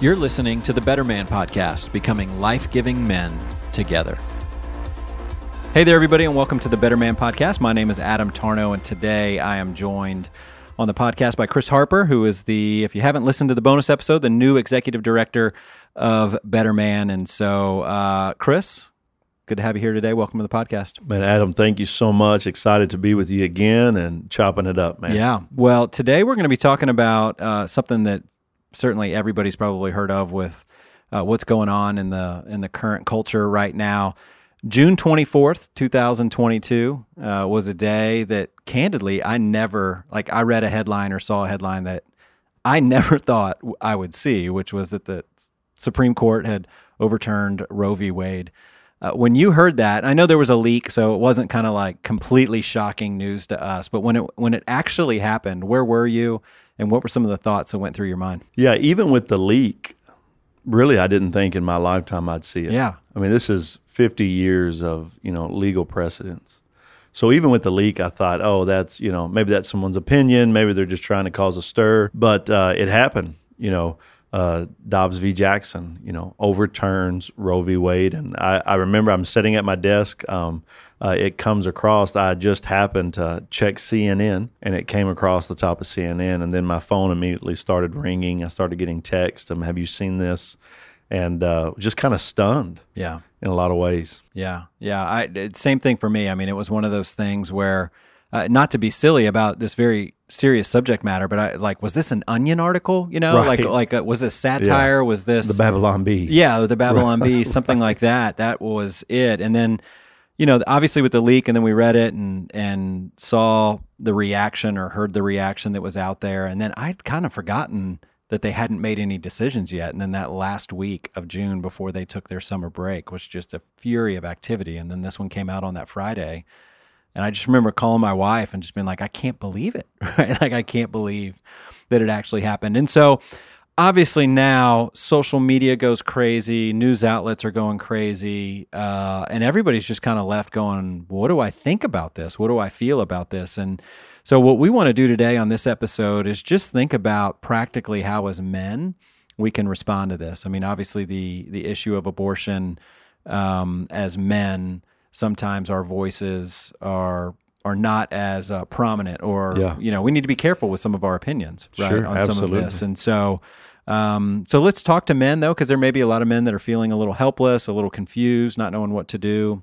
You're listening to the Better Man Podcast, becoming life giving men together. Hey there, everybody, and welcome to the Better Man Podcast. My name is Adam Tarnow, and today I am joined on the podcast by Chris Harper, who is the, if you haven't listened to the bonus episode, the new executive director of Better Man. And so, uh, Chris, good to have you here today. Welcome to the podcast. Man, Adam, thank you so much. Excited to be with you again and chopping it up, man. Yeah. Well, today we're going to be talking about uh, something that certainly everybody's probably heard of with uh, what's going on in the in the current culture right now. June 24th, 2022 uh, was a day that candidly I never like I read a headline or saw a headline that I never thought I would see, which was that the Supreme Court had overturned Roe v. Wade. Uh, when you heard that, I know there was a leak, so it wasn't kind of like completely shocking news to us. But when it when it actually happened, where were you, and what were some of the thoughts that went through your mind? Yeah, even with the leak, really, I didn't think in my lifetime I'd see it. Yeah, I mean, this is 50 years of you know legal precedents. So even with the leak, I thought, oh, that's you know maybe that's someone's opinion, maybe they're just trying to cause a stir. But uh, it happened. You know, uh, Dobbs v. Jackson, you know, overturns Roe v. Wade. And I, I remember I'm sitting at my desk. Um, uh, it comes across. I just happened to check CNN, and it came across the top of CNN. And then my phone immediately started ringing. I started getting texts. Um, have you seen this? And uh, just kind of stunned. Yeah, in a lot of ways. Yeah, yeah. I same thing for me. I mean, it was one of those things where uh, not to be silly about this very serious subject matter, but I like, was this an Onion article? You know, right. like like uh, was this satire? Yeah. Was this the Babylon Bee? Yeah, the Babylon Bee, something like that. That was it. And then, you know, obviously with the leak, and then we read it and and saw the reaction or heard the reaction that was out there, and then I'd kind of forgotten that they hadn't made any decisions yet. And then that last week of June before they took their summer break was just a fury of activity. And then this one came out on that Friday. And I just remember calling my wife and just being like, I can't believe it. Right? Like, I can't believe that it actually happened. And so, obviously, now social media goes crazy, news outlets are going crazy, uh, and everybody's just kind of left going, What do I think about this? What do I feel about this? And so, what we want to do today on this episode is just think about practically how, as men, we can respond to this. I mean, obviously, the the issue of abortion um, as men sometimes our voices are are not as uh, prominent or yeah. you know we need to be careful with some of our opinions right sure, on absolutely. some of this and so um, so let's talk to men though because there may be a lot of men that are feeling a little helpless a little confused not knowing what to do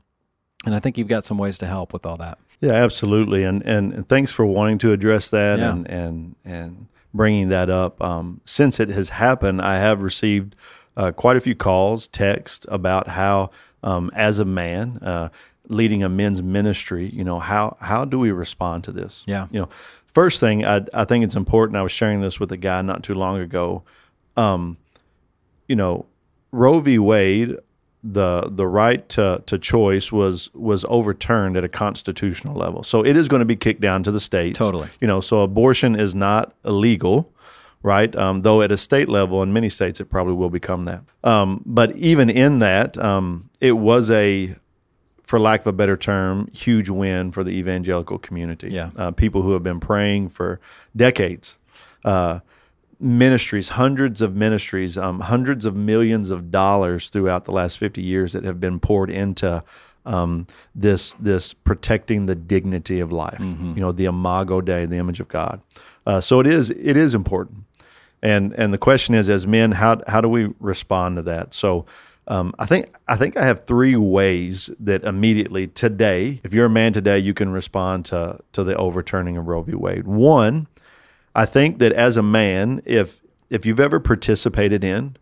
and i think you've got some ways to help with all that yeah absolutely and and, and thanks for wanting to address that yeah. and and and bringing that up um, since it has happened i have received uh, quite a few calls, texts about how, um, as a man, uh, leading a men's ministry, you know, how how do we respond to this? Yeah, you know, first thing I I think it's important. I was sharing this with a guy not too long ago. Um, you know, Roe v. Wade, the the right to, to choice was was overturned at a constitutional level. So it is going to be kicked down to the states. Totally. You know, so abortion is not illegal right? Um, though at a state level, in many states, it probably will become that. Um, but even in that, um, it was a, for lack of a better term, huge win for the evangelical community. Yeah. Uh, people who have been praying for decades. Uh, ministries, hundreds of ministries, um, hundreds of millions of dollars throughout the last 50 years that have been poured into um, this this protecting the dignity of life. Mm-hmm. You know, the imago Dei, the image of God. Uh, so it is it is important. And and the question is, as men, how how do we respond to that? So. Um, I think I think I have three ways that immediately today, if you're a man today, you can respond to to the overturning of Roe v. Wade. One, I think that as a man, if if you've ever participated in,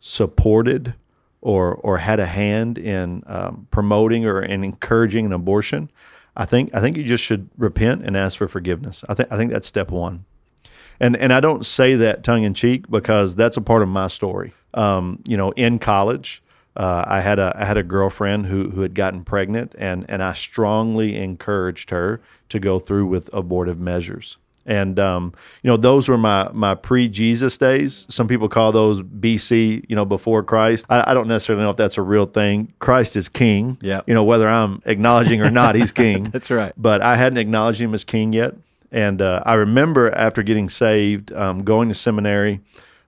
supported, or or had a hand in um, promoting or in encouraging an abortion, I think I think you just should repent and ask for forgiveness. I think I think that's step one and and I don't say that tongue in cheek because that's a part of my story. Um, you know, in college, uh, I had a I had a girlfriend who who had gotten pregnant, and and I strongly encouraged her to go through with abortive measures. And um, you know, those were my my pre Jesus days. Some people call those BC, you know, before Christ. I, I, don't necessarily know if that's a real thing. Christ is King. Yeah. You know, whether I'm acknowledging or not, He's King. that's right. But I hadn't acknowledged Him as King yet. And uh, I remember after getting saved, um, going to seminary,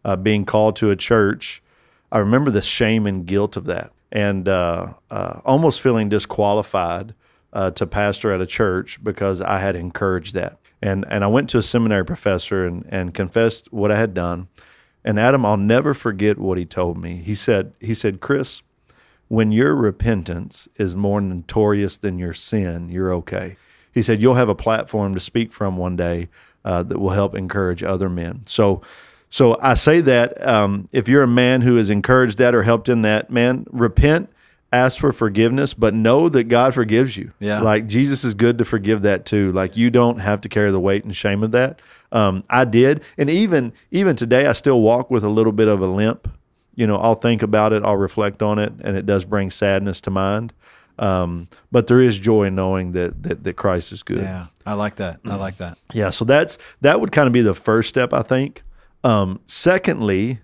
uh, being called to a church, I remember the shame and guilt of that, and uh, uh, almost feeling disqualified uh, to pastor at a church because I had encouraged that. And and I went to a seminary professor and and confessed what I had done. And Adam, I'll never forget what he told me. He said he said, Chris, when your repentance is more notorious than your sin, you're okay. He said you'll have a platform to speak from one day uh, that will help encourage other men. So. So I say that um, if you're a man who has encouraged that or helped in that, man, repent ask for forgiveness, but know that God forgives you. Yeah. Like Jesus is good to forgive that too. Like you don't have to carry the weight and shame of that. Um, I did. And even, even today, I still walk with a little bit of a limp. You know, I'll think about it, I'll reflect on it, and it does bring sadness to mind. Um, but there is joy knowing that, that, that Christ is good. Yeah. I like that. I like that. Yeah. So that's, that would kind of be the first step, I think. Um, secondly,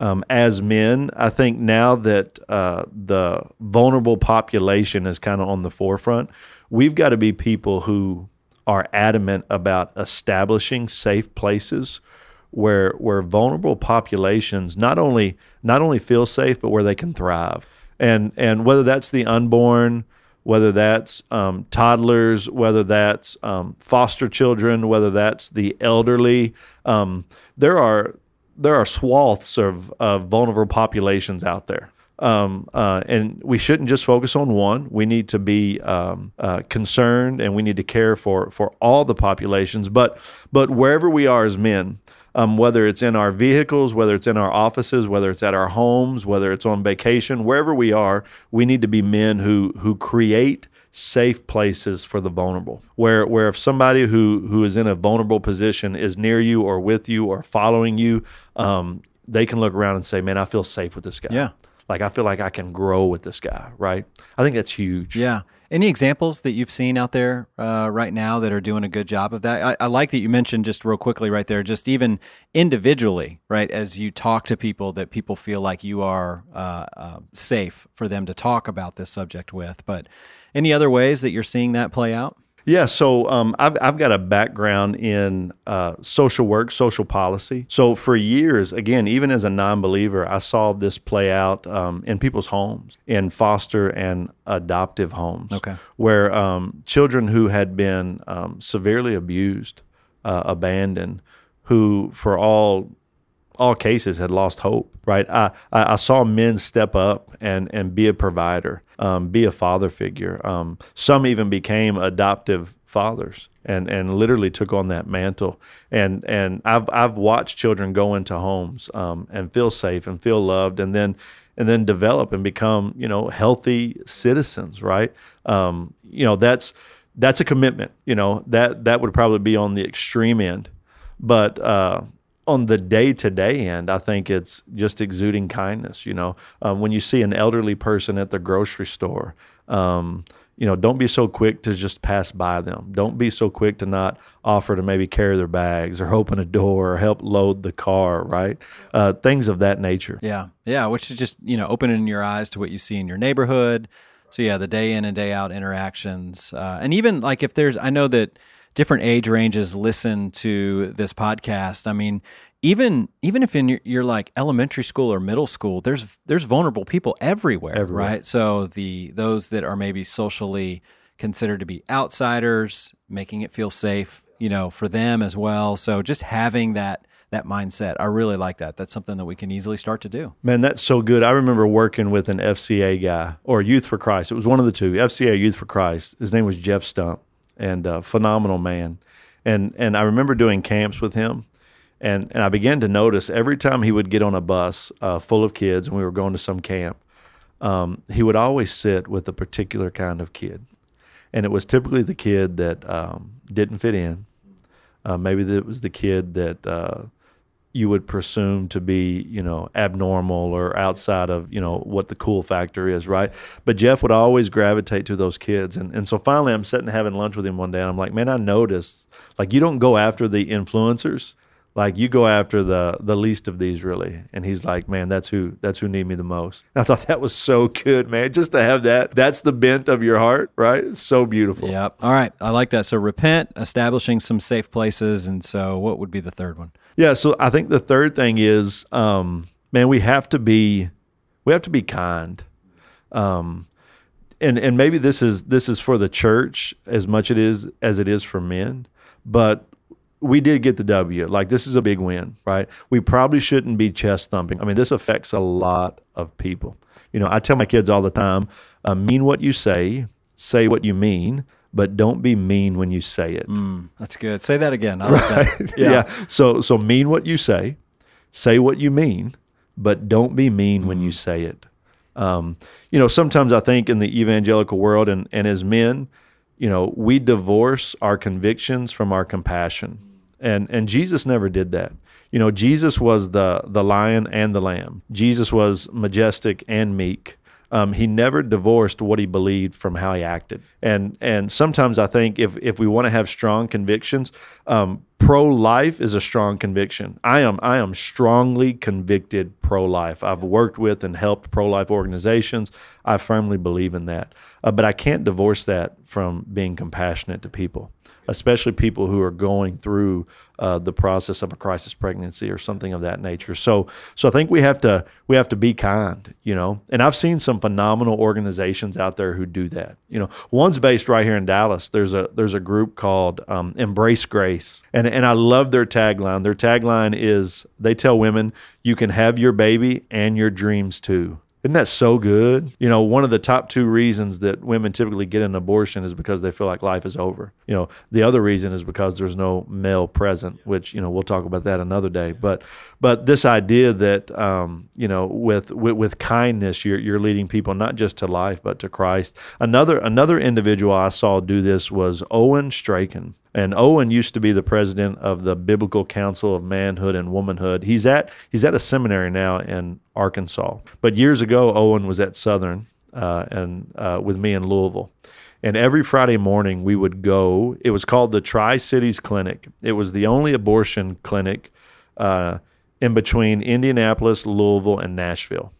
um, as men. I think now that uh, the vulnerable population is kind of on the forefront, we've got to be people who are adamant about establishing safe places where where vulnerable populations not only not only feel safe but where they can thrive. And and whether that's the unborn, whether that's um, toddlers, whether that's um, foster children, whether that's the elderly, um, there are there are swaths of, of vulnerable populations out there. Um, uh, and we shouldn't just focus on one. We need to be um, uh, concerned, and we need to care for for all the populations. But but wherever we are as men, um, whether it's in our vehicles, whether it's in our offices, whether it's at our homes, whether it's on vacation, wherever we are, we need to be men who who create safe places for the vulnerable. Where where if somebody who who is in a vulnerable position is near you or with you or following you, um, they can look around and say, "Man, I feel safe with this guy." Yeah. Like I feel like I can grow with this guy, right? I think that's huge. Yeah. Any examples that you've seen out there uh, right now that are doing a good job of that? I, I, like that you mentioned just real quickly right there, just even individually, right? As you talk to people, that people feel like you are uh, uh, safe for them to talk about this subject with. But any other ways that you're seeing that play out? Yeah, so um, I've, I've got a background in uh, social work, social policy. So for years, again, even as a non believer, I saw this play out um, in people's homes, in foster and adoptive homes, okay. where um, children who had been um, severely abused, uh, abandoned, who for all all cases had lost hope. Right, I I saw men step up and and be a provider, um, be a father figure. Um, some even became adoptive fathers and and literally took on that mantle. And and I've I've watched children go into homes um, and feel safe and feel loved, and then and then develop and become you know healthy citizens. Right, um, you know that's that's a commitment. You know that that would probably be on the extreme end, but uh, on the day to day end, I think it's just exuding kindness. You know, um, when you see an elderly person at the grocery store, um, you know, don't be so quick to just pass by them. Don't be so quick to not offer to maybe carry their bags or open a door or help load the car, right? Uh, things of that nature. Yeah. Yeah. Which is just, you know, opening your eyes to what you see in your neighborhood. So, yeah, the day in and day out interactions. Uh, and even like if there's, I know that different age ranges listen to this podcast. I mean, even even if in your, you're like elementary school or middle school, there's there's vulnerable people everywhere, Everywhere. right? So the those that are maybe socially considered to be outsiders, making it feel safe, you know, for them as well. So just having that that mindset, I really like that. That's something that we can easily start to do. Man, that's so good. I remember working with an FCA guy or Youth for Christ. It was one of the two, FCA Youth for Christ. His name was Jeff Stump, and a phenomenal man. And and I remember doing camps with him, and and I began to notice every time he would get on a bus uh, full of kids, and we were going to some camp, um, he would always sit with a particular kind of kid, and it was typically the kid that um, didn't fit in. Uh, maybe it was the kid that uh, you would presume to be, you know, abnormal or outside of, you know, what the cool factor is, right? But Jeff would always gravitate to those kids. And, and so finally I'm sitting having lunch with him one day and I'm like, man, I noticed, like, you don't go after the influencers. Like you go after the the least of these really and he's like man that's who that's who need me the most i thought that was so good man just to have that that's the bent of your heart right it's so beautiful Yep. All right. I like that. So repent, establishing some safe places. And so what would be the third one? yeah so i think the third thing is um man we have to be we have to be kind um and and maybe this is this is for the church as much it is as it is for men but we did get the W. Like this is a big win, right? We probably shouldn't be chest thumping. I mean, this affects a lot of people. You know, I tell my kids all the time, uh, mean what you say, say what you mean, but don't be mean when you say it. Mm, that's good. Say that again. I like that. Yeah. So so mean what you say, say what you mean, but don't be mean when you say it. Um, you know, sometimes I think in the evangelical world and and as men, you know, we divorce our convictions from our compassion. And and Jesus never did that. You know, Jesus was the the lion and the lamb. Jesus was majestic and meek. Um, he never divorced what he believed from how he acted. And and sometimes I think if if we want to have strong convictions, um, pro life is a strong conviction. I am I am strongly convicted pro life. I've worked with and helped pro life organizations. I firmly believe in that. Uh, but I can't divorce that from being compassionate to people especially people who are going through uh, the process of a crisis pregnancy or something of that nature. So, so I think we have to we have to be kind, you know. And I've seen some phenomenal organizations out there who do that. You know, one's based right here in Dallas. There's a there's a group called um, Embrace Grace, and and I love their tagline. Their tagline is they tell women you can have your baby and your dreams too. Isn't that so good? You know, one of the top two reasons that women typically get an abortion is because they feel like life is over. You know, the other reason is because there's no male present, which you know we'll talk about that another day. But but this idea that um, you know with, with with kindness you're you're leading people not just to life but to Christ. Another another individual I saw do this was Owen Strachan. And Owen used to be the president of the Biblical Council of Manhood and Womanhood. He's at he's at a seminary now in Arkansas. But years ago, Owen was at Southern uh, and uh, with me in Louisville. And every Friday morning, we would go. It was called the Tri Cities Clinic. It was the only abortion clinic uh, in between Indianapolis, Louisville, and Nashville.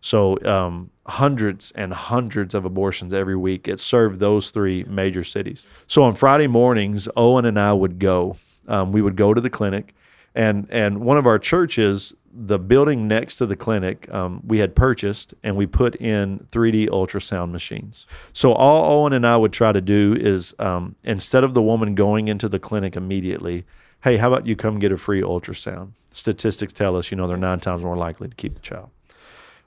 So um, hundreds and hundreds of abortions every week. It served those three major cities. So on Friday mornings, Owen and I would go. Um, we would go to the clinic, and and one of our churches, the building next to the clinic, um, we had purchased, and we put in 3D ultrasound machines. So all Owen and I would try to do is um, instead of the woman going into the clinic immediately, hey, how about you come get a free ultrasound? Statistics tell us, you know, they're nine times more likely to keep the child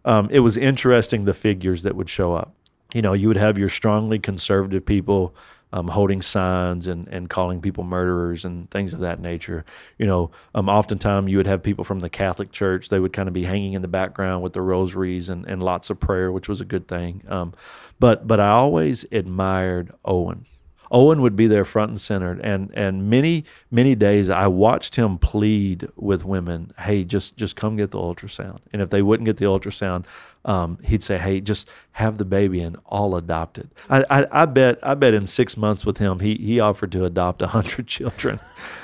um, it was interesting the figures that would show up. You know, you would have your strongly conservative people um, holding signs and, and calling people murderers and things of that nature. You know, um, oftentimes you would have people from the Catholic Church. They would kind of be hanging in the background with the rosaries and, and lots of prayer, which was a good thing. Um, but but I always admired Owen. Owen would be there front and center, and and many many days I watched him plead with women, "Hey, just just come get the ultrasound." And if they wouldn't get the ultrasound, um, he'd say, "Hey, just have the baby and I'll adopt it." I, I, I bet I bet in six months with him, he he offered to adopt a hundred children.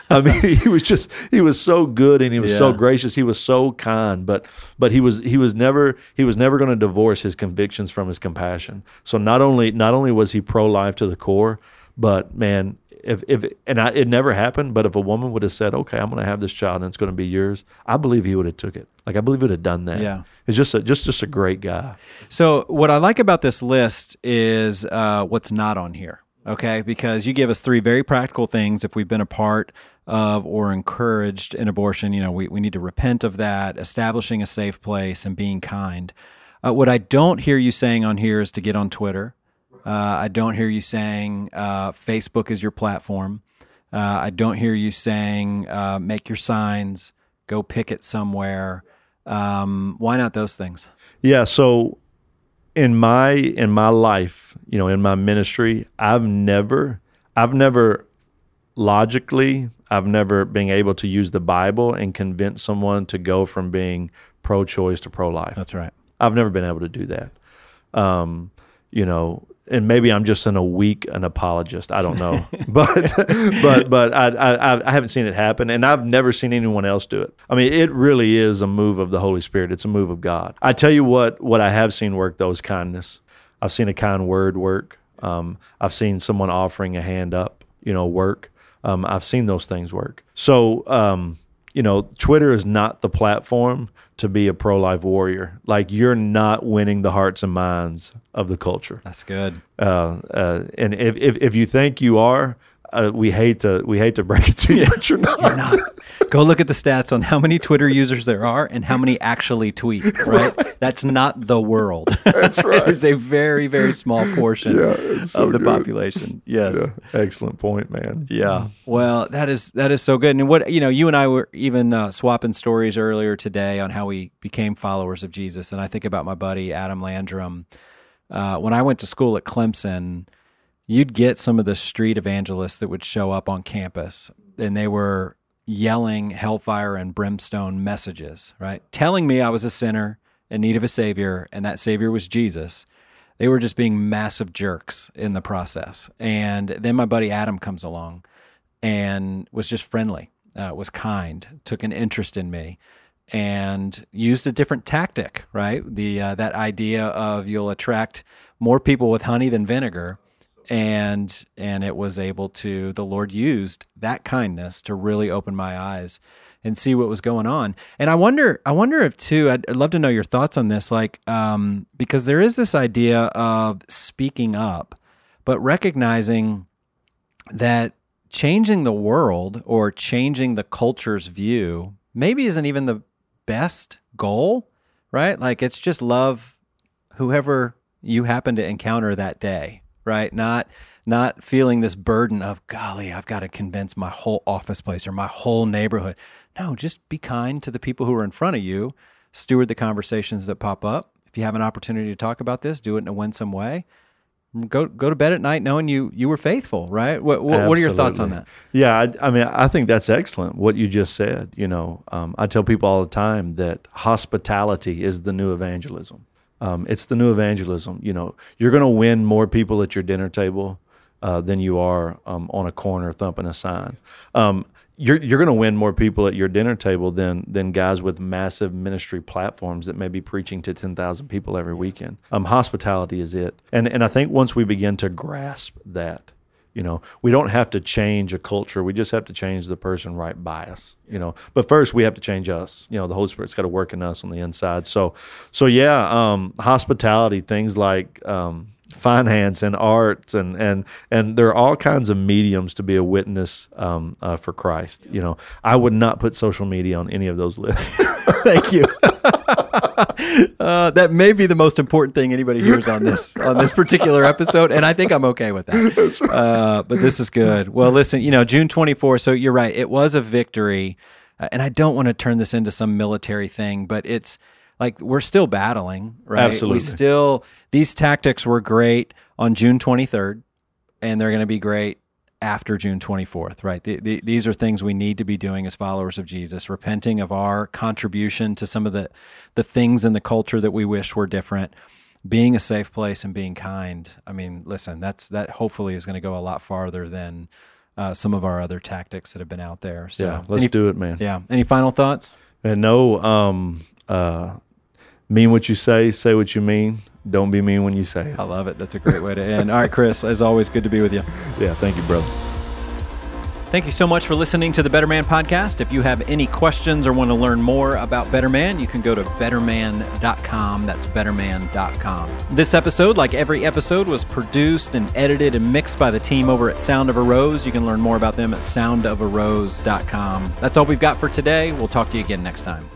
I mean, he was just he was so good and he was so gracious. He was so kind, but but he was he was never he was never going to divorce his convictions from his compassion. So not only not only was he pro life to the core, but man, if if and I, it never happened, but if a woman would have said, "Okay, I'm going to have this child and it's going to be yours," I believe he would have took it. Like I believe he would have done that. Yeah. it's just a just just a great guy. So what I like about this list is uh, what's not on here. Okay, because you give us three very practical things. If we've been a part of or encouraged an abortion, you know, we, we need to repent of that, establishing a safe place, and being kind. Uh, what I don't hear you saying on here is to get on Twitter. Uh, I don't hear you saying uh, Facebook is your platform. Uh, I don't hear you saying uh, make your signs, go picket somewhere. Um, why not those things? Yeah. So in my in my life, you know, in my ministry, I've never I've never logically I've never been able to use the Bible and convince someone to go from being pro-choice to pro-life. That's right. I've never been able to do that. Um, you know, and maybe I'm just in a weak an apologist. I don't know, but but but I, I I haven't seen it happen, and I've never seen anyone else do it. I mean, it really is a move of the Holy Spirit. It's a move of God. I tell you what, what I have seen work though is kindness. I've seen a kind word work. Um, I've seen someone offering a hand up, you know, work. Um, I've seen those things work. So um, you know, Twitter is not the platform to be a pro life warrior. Like you're not winning the hearts and minds of the culture. That's good. Uh, uh, and if, if, if you think you are, uh, we hate to we hate to break it to you, but you're not. You're not. Go look at the stats on how many Twitter users there are and how many actually tweet. Right, right. that's not the world. That's right. it's a very very small portion yeah, so of the good. population. Yes, yeah. excellent point, man. Yeah, well, that is that is so good. And what you know, you and I were even uh, swapping stories earlier today on how we became followers of Jesus. And I think about my buddy Adam Landrum. Uh, when I went to school at Clemson you'd get some of the street evangelists that would show up on campus and they were yelling hellfire and brimstone messages, right? Telling me I was a sinner in need of a savior and that savior was Jesus. They were just being massive jerks in the process. And then my buddy Adam comes along and was just friendly, uh, was kind, took an interest in me and used a different tactic, right? The uh, that idea of you'll attract more people with honey than vinegar and and it was able to the lord used that kindness to really open my eyes and see what was going on. And i wonder i wonder if too i'd, love to know your thoughts on this like um, because there is this idea of speaking up but recognizing that changing the world or changing the culture's view maybe isn't even the best goal right? Like it's just love whoever you happen to encounter that day right? Not not feeling this burden of golly, I've got to convince my whole office place or my whole neighborhood. No, just be kind to the people who are in front of you. Steward the conversations that pop up. If you have an opportunity to talk about this, do it in a winsome way. Go go to bed at night knowing you you were faithful, right? What what, what are your thoughts on that? Yeah, I, I, mean, I think that's excellent. What you just said. You know, um, I tell people all the time that hospitality is the new evangelism. Um, it's the new evangelism. You know, you're going to win more people at your dinner table uh, than you are um, on a corner thumping a sign. Um, you're you're going to win more people at your dinner table than than guys with massive ministry platforms that may be preaching to ten thousand people every weekend. Um, hospitality is it, and and I think once we begin to grasp that, you know, we don't have to change a culture. We just have to change the person right by us. You know, but first we have to change us. You know, the Holy Spirit's got to work in us on the inside. So, so yeah, um, hospitality, things like um, finance and arts and and and there are all kinds of mediums to be a witness um, uh, for Christ. You know, I would not put social media on any of those lists. Thank you. uh, that may be the most important thing anybody hears on this on this particular episode, and I think I'm okay with that. Right. Uh, but this is good. Well, listen, you know, June 24. So you're right. It was a victory, uh, and I don't want to turn this into some military thing, but it's like we're still battling, right? Absolutely. We still these tactics were great on June 23rd, and they're going to be great after June 24th, right? The, the, these are things we need to be doing as followers of Jesus, repenting of our contribution to some of the, the things in the culture that we wish were different, being a safe place and being kind. I mean, listen, that's that hopefully is going to go a lot farther than uh, some of our other tactics that have been out there. So, yeah, let's any, do it, man. Yeah. Any final thoughts? And no, um, uh, mean what you say, say what you mean. Don't be mean when you say it. I love it. That's a great way to end. All right, Chris, as always, good to be with you. Yeah, thank you, brother. Thank you so much for listening to the Better Man podcast. If you have any questions or want to learn more about Better Man, you can go to betterman.com. That's betterman.com. This episode, like every episode, was produced and edited and mixed by the team over at Sound of a Rose. You can learn more about them at soundofarose.com. That's all we've got for today. We'll talk to you again next time.